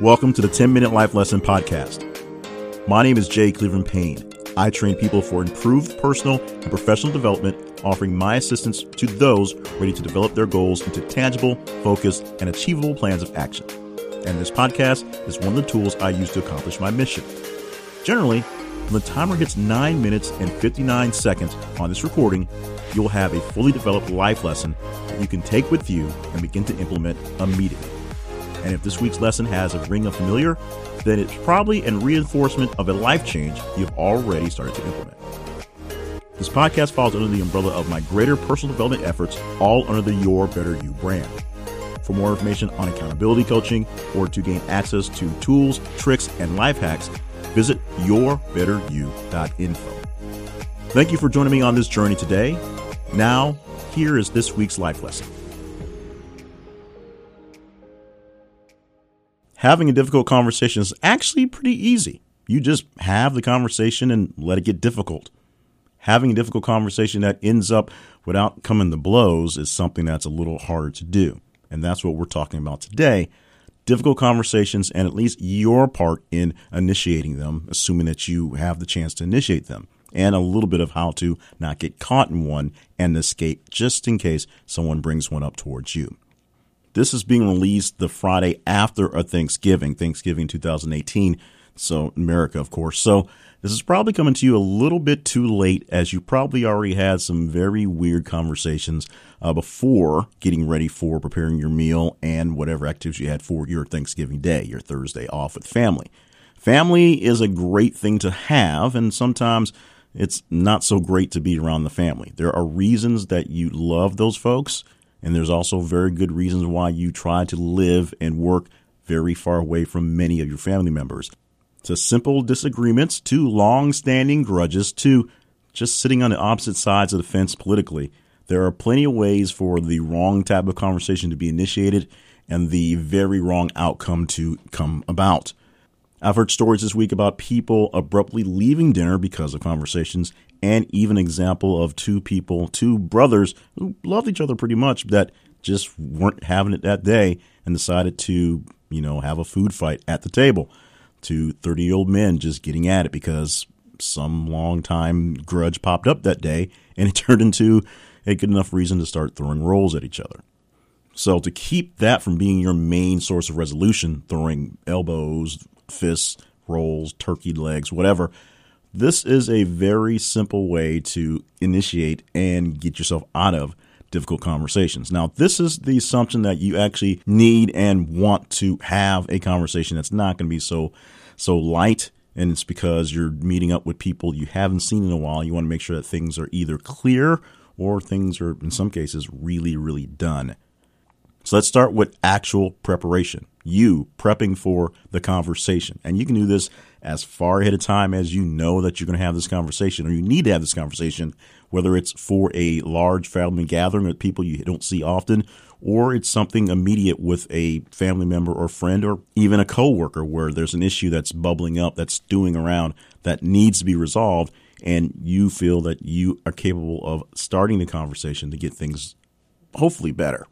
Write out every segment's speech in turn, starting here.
Welcome to the 10 Minute Life Lesson Podcast. My name is Jay Cleveland Payne. I train people for improved personal and professional development, offering my assistance to those ready to develop their goals into tangible, focused, and achievable plans of action. And this podcast is one of the tools I use to accomplish my mission. Generally, when the timer hits 9 minutes and 59 seconds on this recording, you'll have a fully developed life lesson that you can take with you and begin to implement immediately. And if this week's lesson has a ring of familiar, then it's probably a reinforcement of a life change you've already started to implement. This podcast falls under the umbrella of my greater personal development efforts, all under the Your Better You brand. For more information on accountability coaching or to gain access to tools, tricks, and life hacks, visit yourbetteryou.info. Thank you for joining me on this journey today. Now, here is this week's life lesson. Having a difficult conversation is actually pretty easy. You just have the conversation and let it get difficult. Having a difficult conversation that ends up without coming to blows is something that's a little harder to do. And that's what we're talking about today. Difficult conversations and at least your part in initiating them, assuming that you have the chance to initiate them, and a little bit of how to not get caught in one and escape just in case someone brings one up towards you. This is being released the Friday after a Thanksgiving, Thanksgiving 2018. So, America, of course. So, this is probably coming to you a little bit too late, as you probably already had some very weird conversations uh, before getting ready for preparing your meal and whatever activities you had for your Thanksgiving day, your Thursday off with family. Family is a great thing to have, and sometimes it's not so great to be around the family. There are reasons that you love those folks, and there's also very good reasons why you try to live and work very far away from many of your family members. To simple disagreements, to long standing grudges, to just sitting on the opposite sides of the fence politically. There are plenty of ways for the wrong type of conversation to be initiated and the very wrong outcome to come about. I've heard stories this week about people abruptly leaving dinner because of conversations and even example of two people, two brothers who loved each other pretty much, that just weren't having it that day and decided to, you know, have a food fight at the table. Two 30 year old men just getting at it because some long time grudge popped up that day and it turned into a good enough reason to start throwing rolls at each other. So, to keep that from being your main source of resolution, throwing elbows, fists, rolls, turkey legs, whatever, this is a very simple way to initiate and get yourself out of difficult conversations. Now, this is the assumption that you actually need and want to have a conversation that's not going to be so so light and it's because you're meeting up with people you haven't seen in a while. You want to make sure that things are either clear or things are in some cases really really done. So let's start with actual preparation. You prepping for the conversation. And you can do this as far ahead of time as you know that you're going to have this conversation or you need to have this conversation, whether it's for a large family gathering with people you don't see often or it's something immediate with a family member or friend or even a coworker where there's an issue that's bubbling up, that's stewing around that needs to be resolved and you feel that you are capable of starting the conversation to get things hopefully better.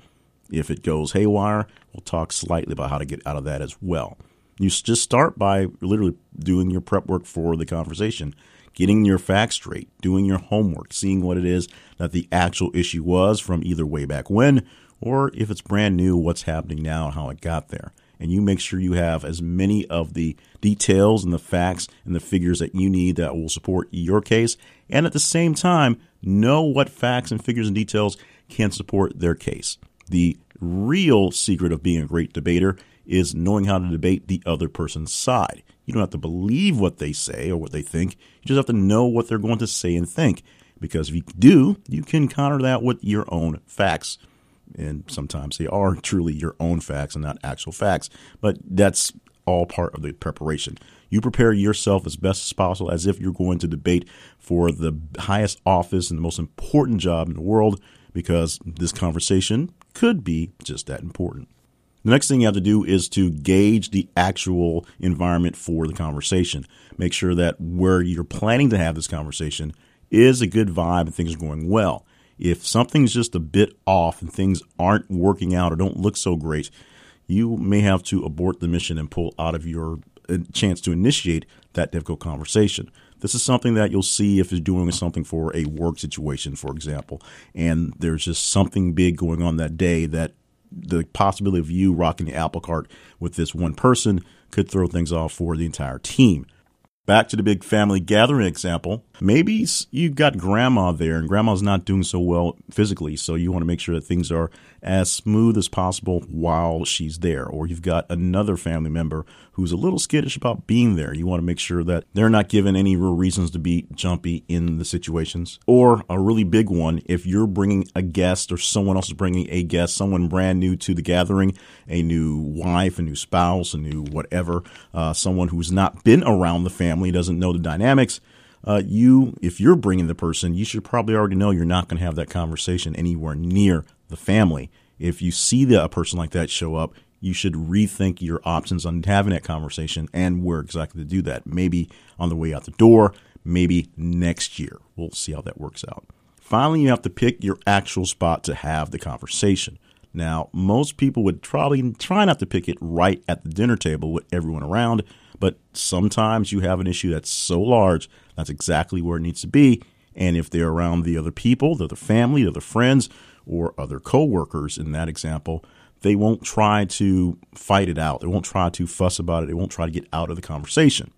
If it goes haywire, we'll talk slightly about how to get out of that as well. You just start by literally doing your prep work for the conversation, getting your facts straight, doing your homework, seeing what it is that the actual issue was from either way back when, or if it's brand new, what's happening now and how it got there. And you make sure you have as many of the details and the facts and the figures that you need that will support your case. And at the same time, know what facts and figures and details can support their case. The real secret of being a great debater is knowing how to debate the other person's side. You don't have to believe what they say or what they think. You just have to know what they're going to say and think. Because if you do, you can counter that with your own facts. And sometimes they are truly your own facts and not actual facts. But that's all part of the preparation. You prepare yourself as best as possible as if you're going to debate for the highest office and the most important job in the world because this conversation could be just that important. The next thing you have to do is to gauge the actual environment for the conversation. Make sure that where you're planning to have this conversation is a good vibe and things are going well. If something's just a bit off and things aren't working out or don't look so great, you may have to abort the mission and pull out of your uh, chance to initiate that difficult conversation. This is something that you'll see if you're doing something for a work situation, for example, and there's just something big going on that day that the possibility of you rocking the apple cart with this one person could throw things off for the entire team. Back to the big family gathering example. Maybe you've got grandma there and grandma's not doing so well physically, so you want to make sure that things are as smooth as possible while she's there. Or you've got another family member who's a little skittish about being there. You want to make sure that they're not given any real reasons to be jumpy in the situations. Or a really big one, if you're bringing a guest or someone else is bringing a guest, someone brand new to the gathering, a new wife, a new spouse, a new whatever, uh, someone who's not been around the family, doesn't know the dynamics. Uh, you, if you're bringing the person, you should probably already know you're not going to have that conversation anywhere near the family. If you see the, a person like that show up, you should rethink your options on having that conversation and where exactly to do that. Maybe on the way out the door, maybe next year. We'll see how that works out. Finally, you have to pick your actual spot to have the conversation. Now, most people would probably try not to pick it right at the dinner table with everyone around, but sometimes you have an issue that's so large, that's exactly where it needs to be. And if they're around the other people, the other family, the other friends, or other coworkers in that example, they won't try to fight it out. They won't try to fuss about it. They won't try to get out of the conversation.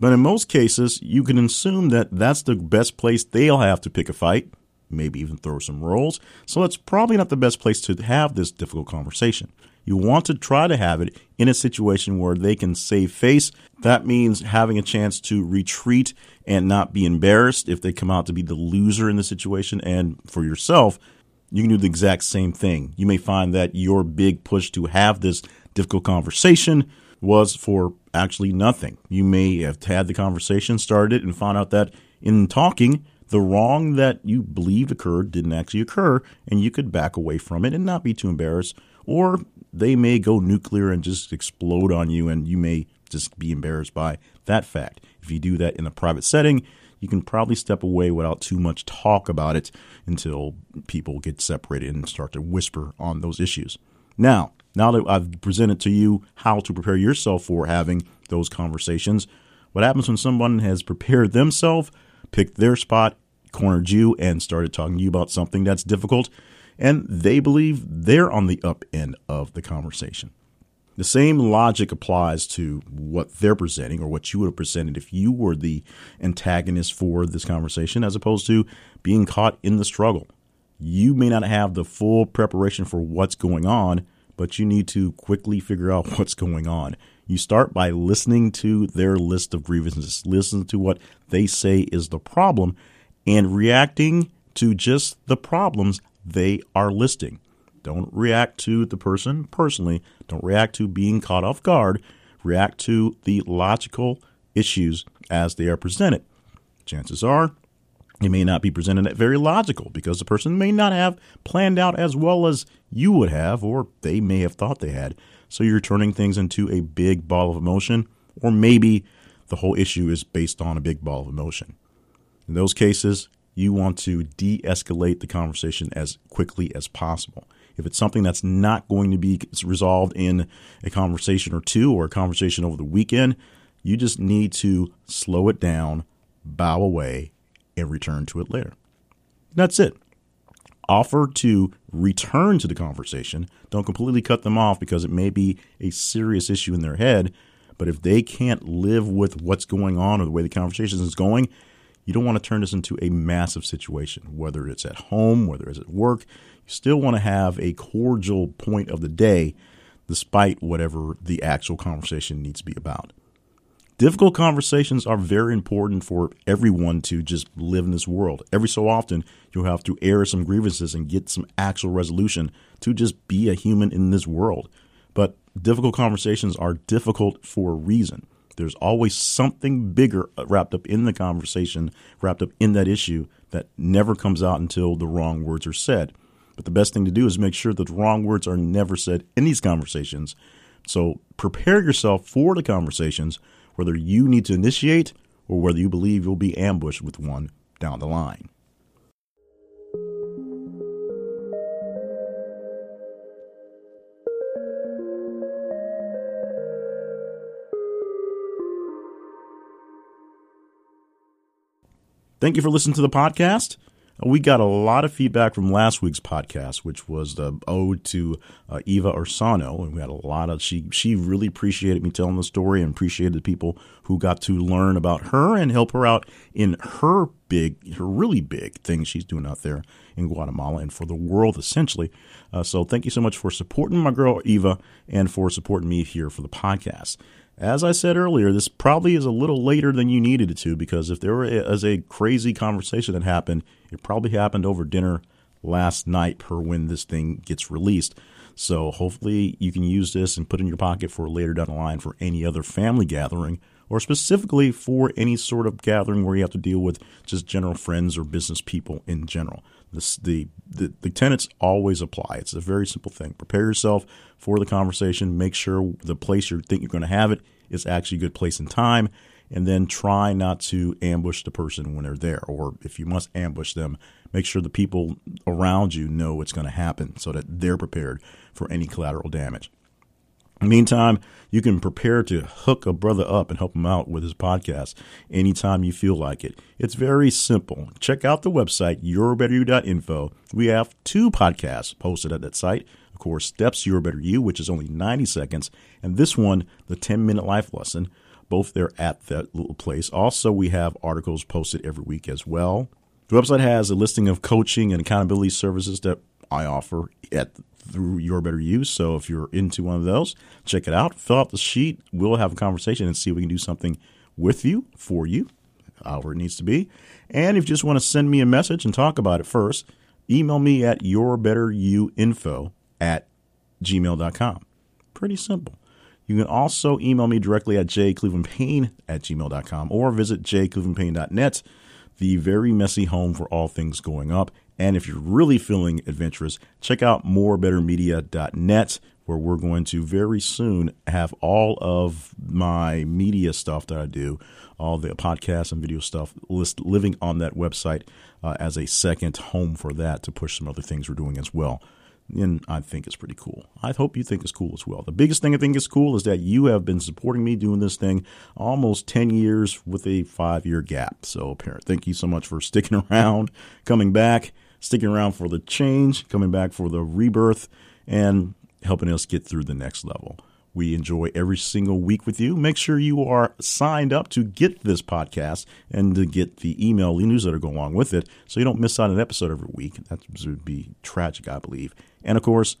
But in most cases, you can assume that that's the best place they'll have to pick a fight, maybe even throw some rolls. So it's probably not the best place to have this difficult conversation. You want to try to have it in a situation where they can save face. That means having a chance to retreat and not be embarrassed if they come out to be the loser in the situation. And for yourself, you can do the exact same thing. You may find that your big push to have this difficult conversation was for actually nothing. You may have had the conversation, started, and found out that in talking, the wrong that you believed occurred didn't actually occur, and you could back away from it and not be too embarrassed. Or they may go nuclear and just explode on you, and you may just be embarrassed by that fact. If you do that in a private setting, you can probably step away without too much talk about it until people get separated and start to whisper on those issues. Now, now that I've presented to you how to prepare yourself for having those conversations, what happens when someone has prepared themselves, picked their spot, cornered you, and started talking to you about something that's difficult, and they believe they're on the up end of the conversation? The same logic applies to what they're presenting or what you would have presented if you were the antagonist for this conversation, as opposed to being caught in the struggle. You may not have the full preparation for what's going on, but you need to quickly figure out what's going on. You start by listening to their list of grievances, listen to what they say is the problem, and reacting to just the problems they are listing. Don't react to the person personally. Don't react to being caught off guard. React to the logical issues as they are presented. Chances are it may not be presented at very logical because the person may not have planned out as well as you would have, or they may have thought they had. So you're turning things into a big ball of emotion, or maybe the whole issue is based on a big ball of emotion. In those cases, you want to de escalate the conversation as quickly as possible. If it's something that's not going to be resolved in a conversation or two or a conversation over the weekend, you just need to slow it down, bow away, and return to it later. That's it. Offer to return to the conversation. Don't completely cut them off because it may be a serious issue in their head. But if they can't live with what's going on or the way the conversation is going, you don't want to turn this into a massive situation, whether it's at home, whether it's at work. You still want to have a cordial point of the day, despite whatever the actual conversation needs to be about. Difficult conversations are very important for everyone to just live in this world. Every so often, you'll have to air some grievances and get some actual resolution to just be a human in this world. But difficult conversations are difficult for a reason. There's always something bigger wrapped up in the conversation, wrapped up in that issue that never comes out until the wrong words are said. But the best thing to do is make sure that the wrong words are never said in these conversations. So prepare yourself for the conversations, whether you need to initiate or whether you believe you'll be ambushed with one down the line. Thank you for listening to the podcast. We got a lot of feedback from last week's podcast, which was the ode to uh, Eva Ursano, and we had a lot of she she really appreciated me telling the story and appreciated the people who got to learn about her and help her out in her big, her really big thing she's doing out there in Guatemala and for the world essentially. Uh, so thank you so much for supporting my girl Eva and for supporting me here for the podcast. As I said earlier, this probably is a little later than you needed it to because if there was a crazy conversation that happened, it probably happened over dinner last night per when this thing gets released. So hopefully you can use this and put in your pocket for later down the line for any other family gathering or specifically for any sort of gathering where you have to deal with just general friends or business people in general. The, the, the tenets always apply. It's a very simple thing. Prepare yourself for the conversation. Make sure the place you think you're going to have it is actually a good place and time. And then try not to ambush the person when they're there. Or if you must ambush them, make sure the people around you know what's going to happen so that they're prepared for any collateral damage. Meantime, you can prepare to hook a brother up and help him out with his podcast anytime you feel like it. It's very simple. Check out the website, yourbetteryou.info. We have two podcasts posted at that site. Of course, Steps Your Better You, which is only 90 seconds, and this one, the 10 minute life lesson. Both there at that little place. Also, we have articles posted every week as well. The website has a listing of coaching and accountability services that I offer at through your better use. So if you're into one of those, check it out. Fill out the sheet. We'll have a conversation and see if we can do something with you, for you, however it needs to be. And if you just want to send me a message and talk about it first, email me at yourbetteryouinfo at gmail.com. Pretty simple. You can also email me directly at jclevelandpayne at gmail.com or visit jclevelandpayne.net, the very messy home for all things going up. And if you're really feeling adventurous, check out morebettermedia.net, where we're going to very soon have all of my media stuff that I do, all the podcasts and video stuff, list living on that website uh, as a second home for that to push some other things we're doing as well. And I think it's pretty cool. I hope you think it's cool as well. The biggest thing I think is cool is that you have been supporting me doing this thing almost 10 years with a five year gap. So, parent, thank you so much for sticking around, coming back sticking around for the change, coming back for the rebirth, and helping us get through the next level. We enjoy every single week with you. Make sure you are signed up to get this podcast and to get the email newsletter go along with it so you don't miss out on an episode every week. That would be tragic, I believe. And of course,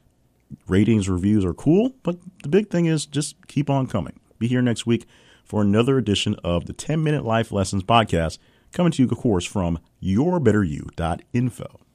ratings, reviews are cool, but the big thing is just keep on coming. Be here next week for another edition of the 10 Minute Life Lessons podcast, coming to you, of course, from yourbetteryou.info.